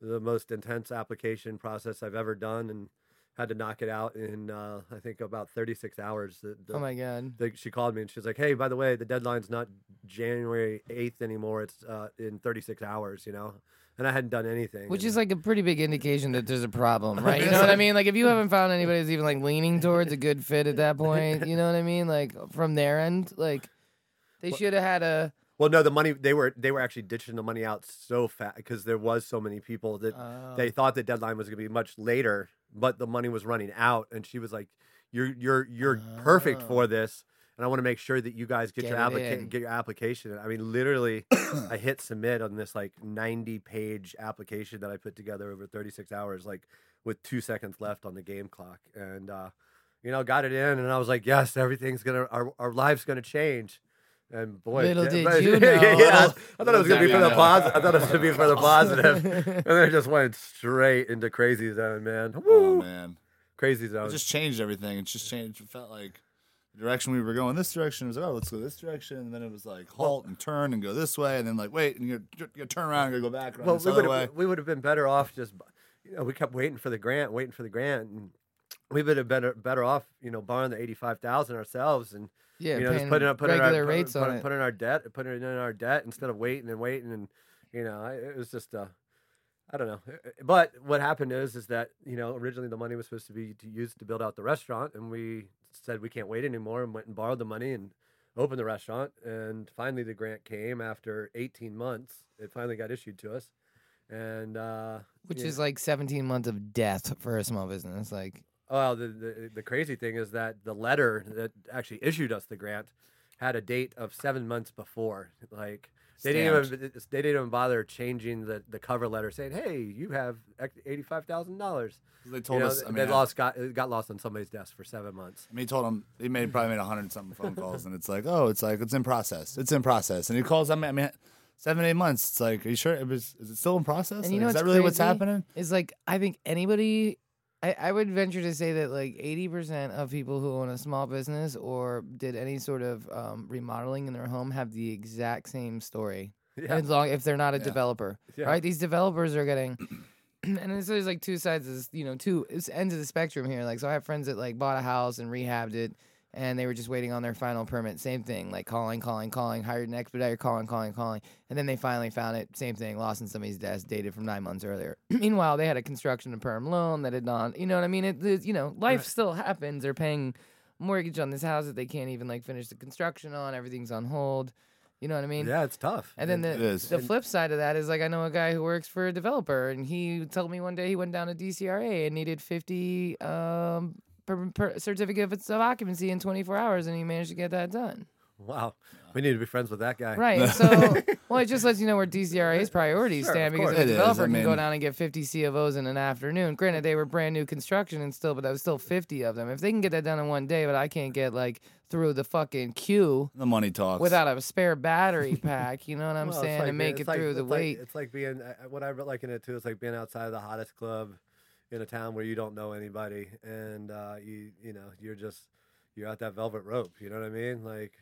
the most intense application process I've ever done, and had to knock it out in uh, I think about 36 hours. The, the, Oh my god. the- she called me and she's like, "Hey, by the way, the deadline's not January 8th anymore. It's uh, in 36 hours." You know, and I hadn't done anything. Which is like a pretty big indication that there's a problem, right? You know what I mean? Like if you haven't found anybody who's even like leaning towards a good fit at that point, you know what I mean? Like from their end, like they should have had a. well, no, the money they were they were actually ditching the money out so fast because there was so many people that Uh, they thought the deadline was going to be much later, but the money was running out, and she was like, "You're you're you're perfect for this." And I want to make sure that you guys get, Get your it applica- in. get your application. I mean, literally, I hit submit on this like 90 page application that I put together over 36 hours, like with two seconds left on the game clock, and uh, you know, got it in, and I was like, "Yes, everything's gonna our our life's gonna change." And boy, Little yeah, did but- you know. yeah, I thought it was gonna be for the positive. I thought it was gonna be for the positive, and then it just went straight into crazy zone, man. Oh man, crazy zone. it zone. just changed everything. It just changed. It felt like the direction we were going. This direction it was like, oh, let's go this direction, and then it was like halt and turn and go this way, and then like wait and you you turn around and go back around well, this we other would way. have we would have been better off just, you know, we kept waiting for the grant, waiting for the grant, and we would have been better better off, you know, borrowing the eighty five thousand ourselves and yeah, you know, just putting up putting our rates put, on put, it. putting our debt, putting it in our debt instead of waiting and waiting and you know, it was just uh, I don't know. Uh, uh, But what happened is, is that you know originally the money was supposed to be to used to build out the restaurant, and we said we can't wait anymore, and went and borrowed the money and opened the restaurant. And finally, the grant came after 18 months. It finally got issued to us, and uh, Which is like 17 months of death for a small business. Like, Well, the, the the crazy thing is that the letter that actually issued us the grant had a date of seven months before. Like they didn't even they didn't even bother changing the, the cover letter saying, "Hey, you have eighty five thousand dollars." They told You know, us. I they mean, I- lost got it got lost on somebody's desk for seven months. I mean, he told him he made probably made a hundred something phone calls, and it's like, oh, it's like it's in process. It's in process, and he calls. I mean, I mean, seven eight months. It's like, are you sure it was? Is it still in process? and you Like, know is what's that really what's happening? Is like I think anybody. I, I would venture to say that like 80% of people who own a small business or did any sort of um, remodeling in their home have the exact same story. Yeah, As long if they're not a Yeah. developer, Yeah. right? These developers are getting, and it's, there's like two sides, of this, you know, two ends of the spectrum here. Like, so I have friends that like bought a house and rehabbed it, and they were just waiting on their final permit. Same thing, like calling, calling, calling, hired an expediter, calling, calling, calling, and then they finally found it. Same thing, lost in somebody's desk, dated from nine months earlier. Meanwhile, they had a construction and perm loan that had not, you know what I mean? It, it you know, life Right. still happens. They're paying mortgage on this house that they can't even like finish the construction on. Everything's on hold. You know what I mean? yeah, it's tough. And then It- the It is. the flip side of that is like I know a guy who works for a developer, and he told me one day he went down to DCRA and needed fifty um, per, per certificates of occupancy in twenty four hours, and he managed to get that done. wow, we need to be friends with that guy. Right. So, well, it just lets you know where DCRA's priorities Sure, stand of because course. a It is, developer I can go mean- down and get fifty CFOs in an afternoon. Granted, they were brand new construction and still, but that was still fifty of them. If they can get that done in one day, but I can't get like through the fucking queue The money talks. without a spare battery pack, you know what I'm Well, it's saying, like and being- make it it's like- through the it's like- wait. it's like being uh, what I liken it to is like being outside of the hottest club in a town where you don't know anybody, and uh, you you know you're just you're at that velvet rope. You know what I mean? Like,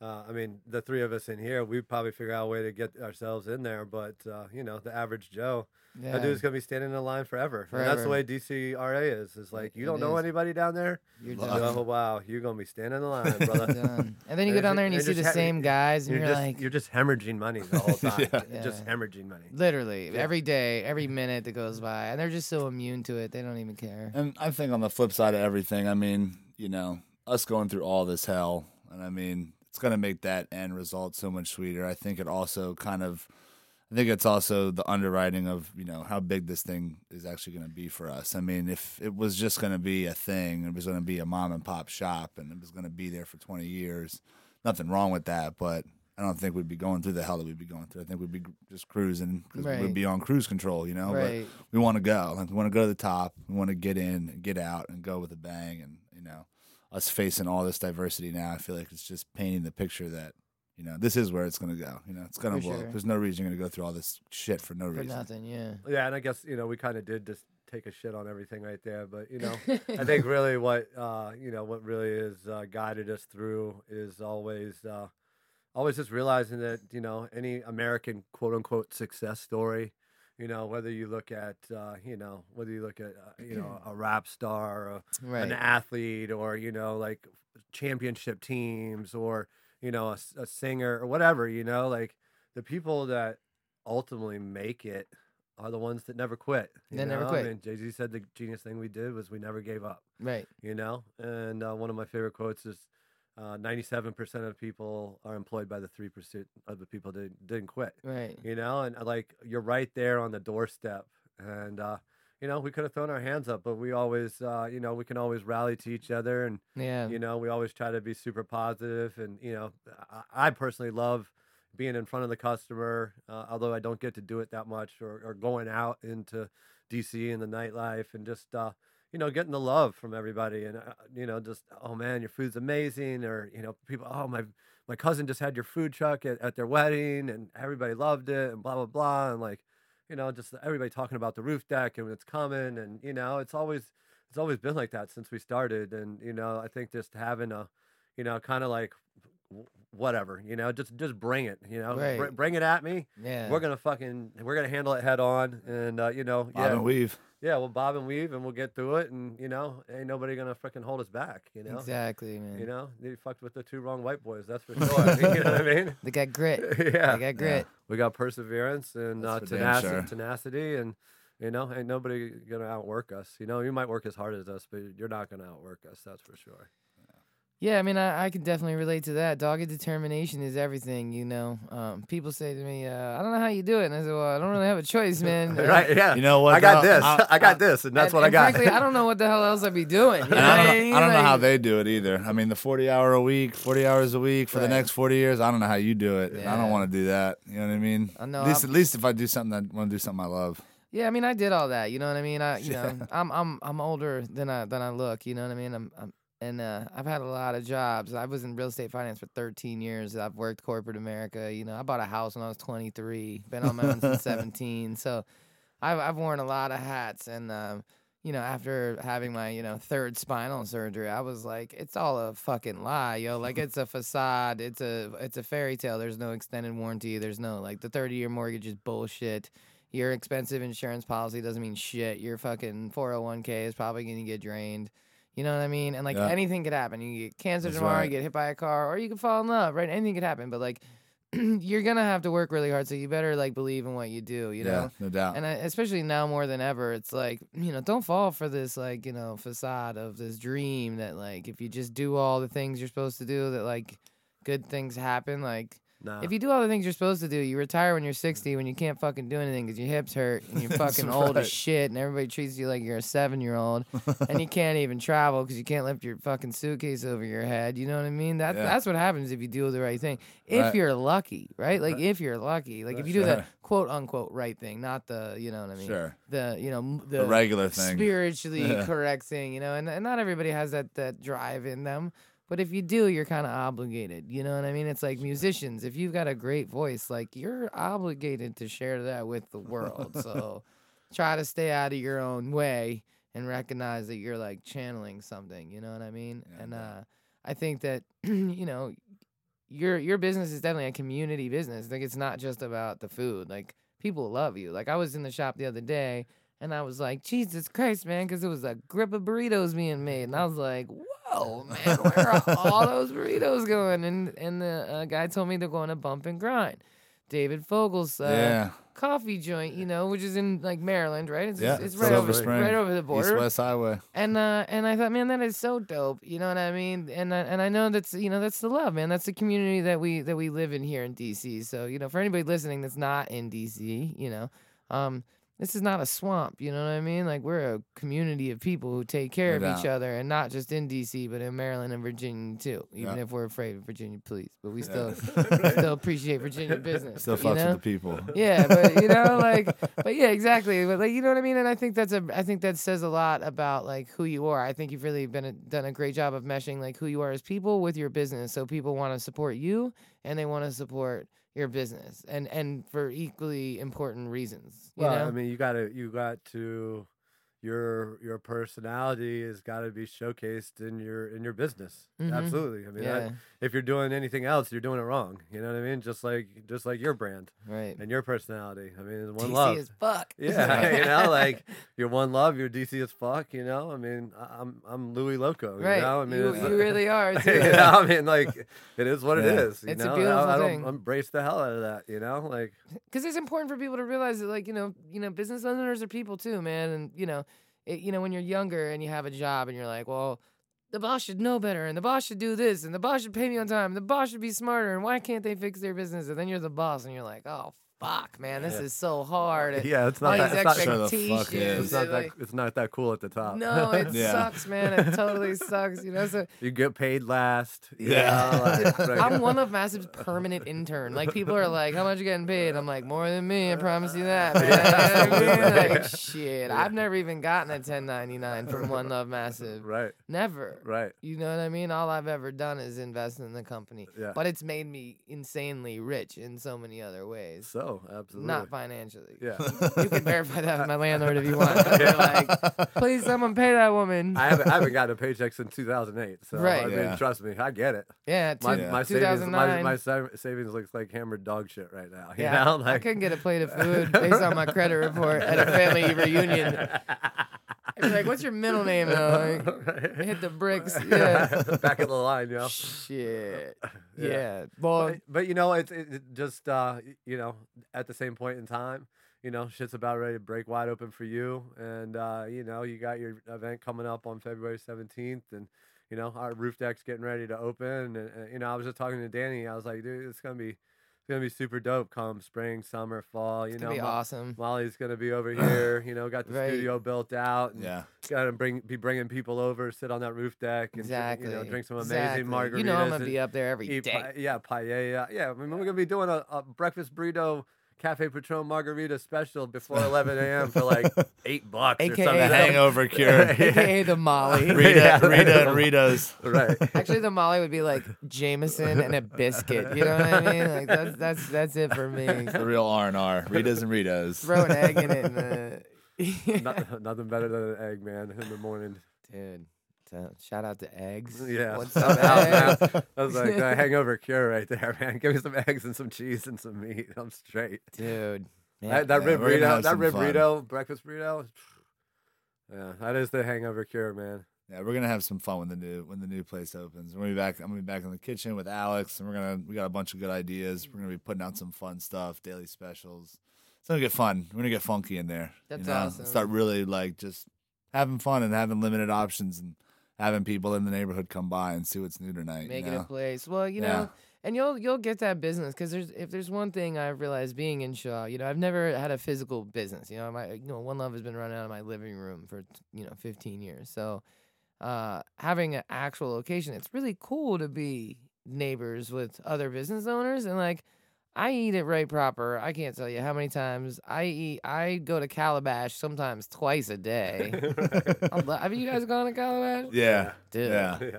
uh, I mean, the three of us in here, we probably figure out a way to get ourselves in there, but uh, you know, the average Joe, yeah. that dude's gonna be standing in line forever. And that's the way DCRA is. Is like you It don't know anybody down there. You're done. Oh wow, you're gonna be standing in line, brother. done. And then you go down there and you see the ha- same guys, and You're, you're, just like, you're just hemorrhaging money the whole time. Yeah. Just hemorrhaging money. literally Yeah. every day, every minute that goes by, and they're just so immune to it, they don't even care. And I think on the flip side of everything, I mean, you know, us going through all this hell, and I mean, it's going to make that end result so much sweeter. I think it also kind of, I think it's also the underwriting of, you know, how big this thing is actually going to be for us. I mean, if it was just going to be a thing, it was going to be a mom and pop shop, and it was going to be there for 20 years, nothing wrong with that, but. I don't think we'd be going through the hell that we'd be going through. I think we'd be just cruising because Right. we'd be on cruise control, you know. But we want to go. Like we want to go to the top. We want to get in, and get out, and go with a bang. And you know, us facing all this diversity now, I feel like it's just painting the picture that you know this is where it's going to go. You know, it's going to For blow. sure. There's no reason you're going to go through all this shit for no For reason. nothing, yeah. Yeah, and I guess you know we kind of did just take a shit on everything right there, but you know I think really what uh, you know what really has uh, guided us through is always uh, always just realizing that you know any American quote unquote success story, you know whether you look at uh, you know whether you look at uh, you know a rap star, or an athlete, or you know like championship teams, or you know a singer or whatever, you know like the people that ultimately make it are the ones that never quit. you They never quit. I mean, Jay Z said the genius thing we did was we never gave up Right. you know and uh, one of my favorite quotes is uh, 97% of people are employed by the 3% of the people that didn't quit Right. you know and uh, like you're right there on the doorstep and uh, you know we could have thrown our hands up but we always uh, you know we can always rally to each other and Yeah. you know we always try to be super positive and you know i, I personally love being in front of the customer uh, although i don't get to do it that much or, or going out into dc and the nightlife and just uh, you know getting the love from everybody and uh, you know just oh man your food's amazing or you know people oh my my cousin just had your food truck at, at their wedding and everybody loved it and blah blah blah and like you know just everybody talking about the roof deck and it's coming and you know it's always it's always been like that since we started and you know i think just having a you know kind of like whatever, you know, just just bring it, you know, Br- bring it at me. Yeah. We're gonna fucking we're gonna handle it head on, and uh, you know, Bob yeah, and weave. yeah, we'll bob and weave, and we'll get through it, and you know, ain't nobody gonna freaking hold us back, you know. Exactly, man. You know, they fucked with the two wrong white boys, that's for sure. you know what I mean? They got grit. yeah, They got grit. we got perseverance and uh, That's for damn tenaci- sure. tenacity, and you know, ain't nobody gonna outwork us. You know, you might work as hard as us, but you're not gonna outwork us. That's for sure. Yeah, I mean, I, I can definitely relate to that. Dogged determination is everything, you know. Um, people say to me, uh, I don't know how you do it. And I said, well, I don't really have a choice, man. Right? Yeah. You know what, I got though? this. I- I, got this, and that's and- what I got. Frankly, I don't know what the hell else I'd be doing. You know I I don't, mean? I don't know how they do it either. I mean, the 40 hour a week, 40 hours a week for the next 40 years, I don't know how you do it. I don't want to do that. You know what I mean? I know, At least, I'm- at least if I do something, I want to do something I love. Yeah, I mean, I did all that. You know what I mean? I, you know, I'm I'm, I'm older than I, than I look. You know what I mean? I'm, I'm and uh, I've had a lot of jobs. I was in real estate finance for 13 years. I've worked corporate America. You know, I bought a house when I was 23. Been on my own since 17. So, I've, I've worn a lot of hats. And um, you know, after having my, you know, third spinal surgery, I was like, it's all a fucking lie, yo. Like it's a facade. It's a, it's a fairy tale. There's no extended warranty. There's no like the 30 year mortgage is bullshit. Your expensive insurance policy doesn't mean shit. Your fucking 401k is probably going to get drained. You know what I mean? And like Yeah. anything could happen. You get cancer That's tomorrow, right. you get hit by a car, or you can fall in love, right? Anything could happen. But like, you're going to have to work really hard. So you better like believe in what you do, you yeah, know? no doubt. And I, especially now more than ever, it's like, you know, don't fall for this, like, you know, facade of this dream that, like, if you just do all the things you're supposed to do, that, like, good things happen. Like, Nah. if you do all the things you're supposed to do, you retire when you're 60 when you can't fucking do anything because your hips hurt and you're fucking old as shit and everybody treats you like you're a seven year old and you can't even travel because you can't lift your fucking suitcase over your head. You know what I mean? That Yeah. That's what happens if you do the right thing. If Right. you're lucky, right? Like, if you're lucky. Like, if you do Sure. the quote unquote right thing, not the, you know what I mean? Sure. The, you know, m- The regular thing. spiritually Yeah. correct thing, you know, and, and not everybody has that that drive in them. But if you do, you're kind of obligated. You know what I mean? It's like musicians. If you've got a great voice, like you're obligated to share that with the world. so try to stay out of your own way and recognize that you're like channeling something. You know what I mean? Yeah, and uh, I think that you know your your business is definitely a community business. Like it's not just about the food. Like people love you. Like I was in the shop the other day and I was like, Jesus Christ, man, because it was a grip of burritos being made, and I was like, Whoa, man, where are all those burritos going? And and the uh, guy told me they're going to Bump and Grind, David Fogel's uh, yeah. coffee joint, you know, which is in like Maryland, right? It's, Yeah. it's, it's right over Spring. right over the border. East West Highway. And uh, and I thought, man, that is so dope. You know what I mean? And I, and I know that's you know that's the love, man. That's the community that we that we live in here in DC. So you know, for anybody listening that's not in DC, you know, um, this is not a swamp. You know what I mean? Like we're a community of people who take care No of each other, and not just in DC, but in Maryland and Virginia too. Even Yeah. if we're afraid of Virginia police, but we Yeah. still still appreciate Virginia business. Still fucks know? with the people. Yeah, but you know, like, but yeah, exactly. But like, you know what I mean? And I think that's a, I think that says a lot about like who you are. I think you've really been a, done a great job of meshing like who you are as people with your business. So people want to support you and they want to support your business, and and for equally important reasons. You well, know? I mean, you gotta you got to your your personality has got to be showcased in your in your business. Mhm. Absolutely. I mean, that- if you're doing anything else, you're doing it wrong. You know what I mean? Just like just like your brand right. and your personality. I mean, one DC love. is fuck. Yeah, you know, like you're one love, you're DC as fuck. You know, I mean, I'm I'm Louis Loco. right. You know, I mean, you, you really are. Too. you know, I mean, like it is what it Yeah. is. You It's a know, beautiful I, I don't thing. embrace the hell out of that. You know, like because it's important for people to realize that like you know you know business owners are people too man and you know it, you know when you're younger and you have a job and you're like well the boss should know better and the boss should do this and the boss should pay me on time and the boss should be smarter and why can't they fix their business? And then you're the boss and you're like oh fuck man this Yeah. is so hard and yeah, it's all not these that. It's not, Sure the fuck is. it's not that. It's not that cool at the top. no it Yeah. sucks man it totally sucks you know so you get paid last. you Yeah. know, like, like- I'm one of Massive's permanent intern. Like people are like, "How much you getting paid?" I'm like, "More than me. I promise you that." Man. You know what I mean? absolutely. Like shit, I've never even gotten a 1099 from One Love Massive. right, Never. right. You know what I mean? All I've ever done is invest in the company. Yeah. But it's made me insanely rich in so many other ways. So Oh, absolutely. not financially. Yeah. You can verify that with my landlord if you want. You're like, please, someone pay that woman. I haven't, I haven't gotten a paycheck since 2008. So Right. I mean, Yeah. trust me, I get it. yeah, My, Yeah. my savings, my, my savings looks like hammered dog shit right now. You yeah, know, I couldn't get a plate of food based on my credit report at a family reunion. I'd be like, what's your middle name though? Like, hit the bricks. Yeah. Back of the line, yo. Shit. Yeah. Yeah. Well, But, but you know, it's it, it just uh, you know, at the same point in time, you know, shit's about ready to break wide open for you, and uh, you know, you got your event coming up on February seventeenth, and you know, our roof deck's getting ready to open, and, and you know, I was just talking to Danny, I was like, dude, it's gonna be, gonna be super dope come spring, summer, fall. You it's know, gonna be Mo- awesome. Molly's gonna be over here, you know, got the Right. studio built out, and Yeah. gotta bring be bringing people over, sit on that roof deck, and Exactly. you know, drink some amazing exactly. margaritas. You know I'm gonna be up there every eat day. pa- yeah, paella. Yeah, I mean, we're gonna be doing a, a breakfast burrito cafe patron margarita special before 11 a.m. for like eight bucks or AKA something. The hangover cure. AKA the Molly. Rita, Yeah. Rita and Rita's. right. Actually, the Molly would be like Jameson and a biscuit. You know what I mean? Like that's that's that's it for me. The real R and R. Rita's and Rita's. Throw an egg in it, and uh, Not, nothing better than an egg, man, in the morning. dude. So, shout out to eggs. Yeah. What's I oh, up, was- I eggs? was- I was like, a hangover cure right there, man. Give me some eggs and some cheese and some meat. I'm straight. dude? man, That, that Yeah, rib burrito, that rib fun. burrito, breakfast burrito. Yeah, that is the hangover cure, man. Yeah, we're gonna have some fun when the new when the new place opens. We're gonna be back. I'm gonna be back in the kitchen with Alex, and we're gonna we got a bunch of good ideas. We're gonna be putting out some fun stuff, daily specials. It's gonna get fun. We're gonna get funky in there. That's you know? awesome. Start really like just having fun and having limited options and having people in the neighborhood come by and see what's new tonight. Making you know? a place. Well, you Yeah. know, and you'll you'll get that business because there's if there's one thing I've realized being in Shaw, you know, I've never had a physical business. You know, my you know One Love has been running out of my living room for you know 15 years. So, uh, having an actual location, it's really cool to be neighbors with other business owners and like. I eat it right proper. I can't tell you how many times I eat. I go to Calabash sometimes twice a day. I'm Have you guys gone to Calabash? Yeah, Dude. yeah, yeah.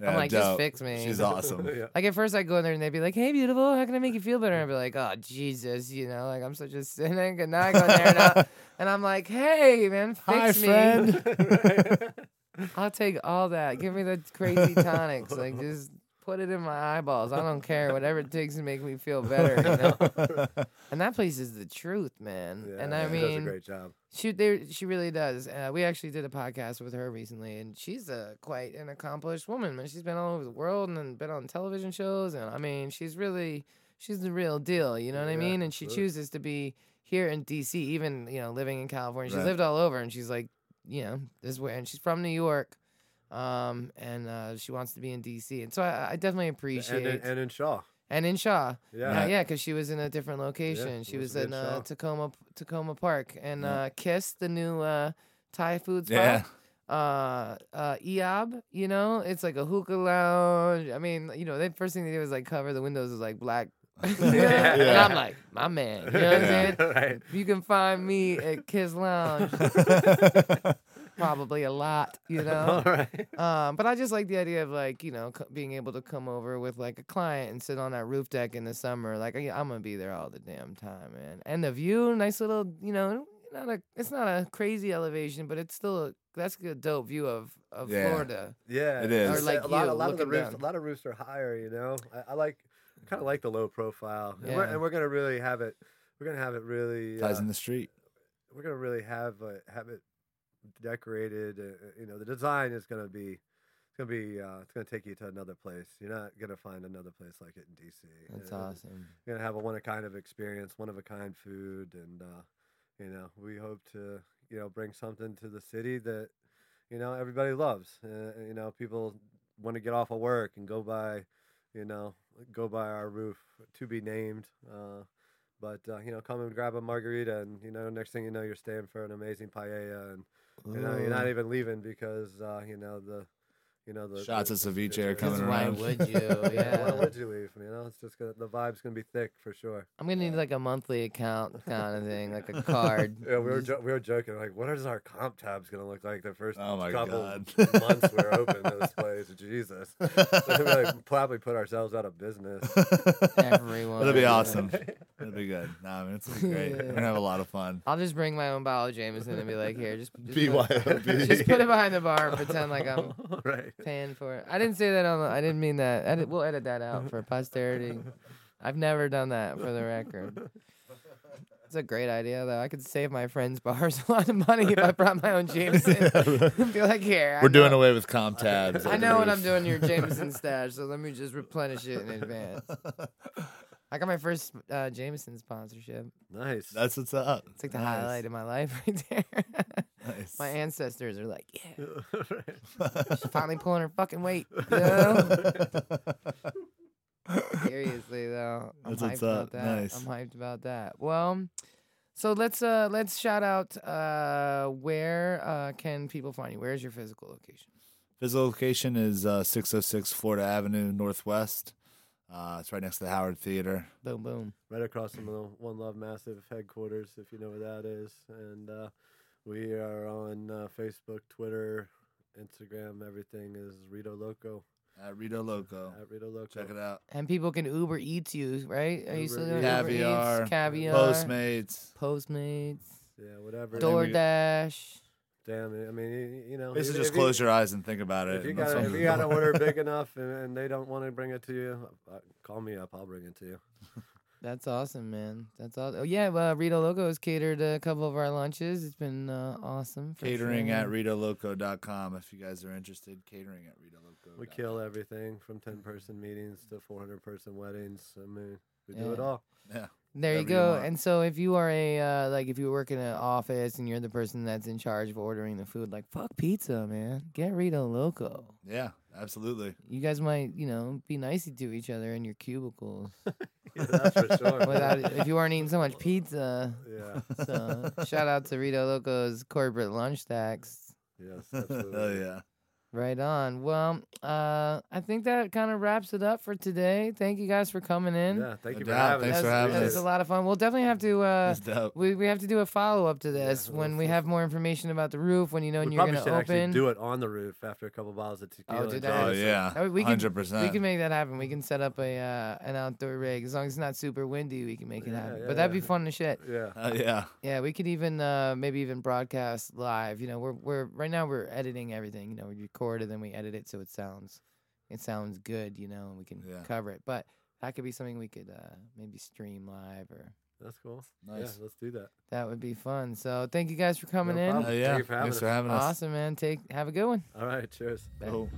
yeah. I'm like, just fix me. She's awesome. yeah. Like at first I go in there and they'd be like, "Hey, beautiful, how can I make you feel better?" And I'd be like, "Oh, Jesus, you know, like I'm such a cynic." And now I go in there and, I, and I'm like, "Hey, man, fix Hi, me. friend. I'll take all that. Give me the crazy tonics. Like just put it in my eyeballs. I don't care. Whatever it takes to make me feel better." You know? and that place is the truth, man. Yeah, and I she does a mean, great job. she there she really does. Uh, we actually did a podcast with her recently, and she's a quite an accomplished woman. Man, she's been all over the world and been on television shows, and I mean, she's really she's the real deal. You know what I mean? And she chooses to be here in D.C., even you know living in California. She's Right. lived all over, and she's like, you know, this is where, and she's from New York. Um and uh, she wants to be in D.C. and so I, I definitely appreciate And, in- and in Shaw. and in Shaw, Yeah. yeah, yeah, because she was in a different location. she she was was in in uh, Takoma, Takoma Park, and Yeah. uh, Kiss, the new uh, Thai food spot. Yeah. Uh, uh, Eob, you know, it's like a hookah lounge. I mean, you know, the first thing they did was like cover the windows with like black. and Yeah. I'm like, my man, you know what I'm saying? right. You can find me at Kiss Lounge, probably a lot, you know. All right. Um, but I just like the idea of like you know c- being able to come over with like a client and sit on that roof deck in the summer. Like I, I'm gonna be there all the damn time, man. And the view, nice little, you know, not a it's not a crazy elevation, but it's still a, that's a dope view of of Yeah. Florida. Yeah, It is. Or like a lot, you, a lot of the looking roofs, down. a lot of roofs are higher. You know, I, I like, kind of like the low profile, and, we're, Yeah. and we're gonna really have it. We're gonna have it really. Ties uh, in the street. we're gonna really have uh, have it decorated. Uh, uh, you know, the design is gonna be. It's gonna be. Uh, it's gonna take you to another place. You're not gonna find another place like it in DC. That's awesome. You're gonna have a one of kind of experience, one of a kind food, and uh, you know, we hope to you know bring something to the city that you know everybody loves. Uh, you know, people want to get off of work and go by, you know, go by our roof to be named. Uh, but uh, you know, come and grab a margarita, and you know, next thing you know, you're staying for an amazing paella, and you know, you're not even leaving because uh, you know the, you know the Shots the- of ceviche the- are Because coming why around. would you? Why Yeah. would you leave? You know, it's just gonna, the vibe's gonna be thick for sure. I'm gonna need like a monthly account kind of thing, like a card. Yeah, we were jo- we were joking like, what is our comp tabs gonna look like the first Oh my couple God. months we're open to this place? Jesus, we like, probably put ourselves out of business. Everyone. That'll be awesome. It'll be good. Nah, I mean, it's great. We're gonna have a lot of fun. I'll just bring my own bottle of Jameson and be like, here, just, just, put, BYOB. just put it behind the bar and pretend like I'm right. paying for it. I didn't say that on. The, I didn't mean that. Edit, we'll edit that out for posterity. I've never done that for the record. It's a great idea, though. I could save my friends' bars a lot of money if I brought my own Jameson. Be like, here. I We're doing know- away with comp tabs. I know what I'm doing in your Jameson stash, so let me just replenish it in advance. I got my first uh, Jameson sponsorship. Nice. That's what's up. It's like the Nice. highlight of my life right there. Nice. my ancestors are like, yeah, she's finally pulling her fucking weight. You know? Seriously though, I'm That's hyped what's about up. that. Nice. I'm hyped about that. Well, so let's uh let's shout out uh where uh can people find you? Where's your physical location? Physical location is uh, 606 Florida Avenue Northwest. Uh, it's right next to the Howard Theater. Boom boom. right across from the One Love Massive headquarters, if you know where that is. And uh, we are on uh, Facebook, Twitter, Instagram. Everything is Rito Loco At Rito Loco. at Rito Loco. Check it out. And people can Uber Eats you, right? Are you still Eats. doing Uber Eats? Caviar, caviar, Postmates. Postmates, Yeah, whatever. Door- we- DoorDash. Damn it. I mean, you know. Basically, if- just if you- close your eyes and think about it. If you got what if you got an order big enough and, and they don't want to bring it to you, uh, call me up. I'll bring it to you. That's awesome, man. That's awesome. Oh yeah, well, Rito Loco has catered a couple of our lunches. It's been uh, awesome. for Catering sure. at ritoloco.com if you guys are interested. Catering at ritoloco. We kill everything from 10 person meetings to 400 person weddings. I mean, we do it all. Yeah. There you whatever you go. and so if you are a uh, like if you work in an office and you're the person that's in charge of ordering the food, like fuck pizza, man. Get Rito Loco. Yeah, absolutely. You guys might, you know, be nice to each other in your cubicles Yeah, that's for sure. without if you weren't eating so much pizza. yeah. So shout out to Rito Loco's corporate lunch stacks. Yes. Absolutely. oh yeah. Right on. Well, uh, I think that kind of wraps it up for today. Thank you guys for coming in. Yeah. Thank No you for doubt. having Thanks us. for having that us. was a lot of fun. We'll definitely have to. Uh, That's dope. we we have to do a follow up to this Yeah, when we have more information about the roof. When you know when We you're probably gonna should actually open. do it on the roof after a couple bottles of tequila. do and that. Oh Jameson. yeah. Oh, we can- Hundred percent. we can make that happen. We can set up a uh, an outdoor rig as long as it's not super windy. We can make it Yeah, happen. yeah, but that'd be yeah. fun to shit. Yeah. Oh yeah. Yeah, we could even uh, maybe even broadcast live. You know, we're we're right now we're editing everything. You know, we record and then we edit it so it sounds it sounds good. You know, and we can Yeah. cover it. But that could be something we could uh, maybe stream live or That's cool. Nice. Yeah. Let's do that. that would be fun. So thank you guys for coming No in. problem. Oh yeah. Thank you for having Thanks us. for having us. Awesome, man. Take have a good one. All right. Cheers. Bye. Cool.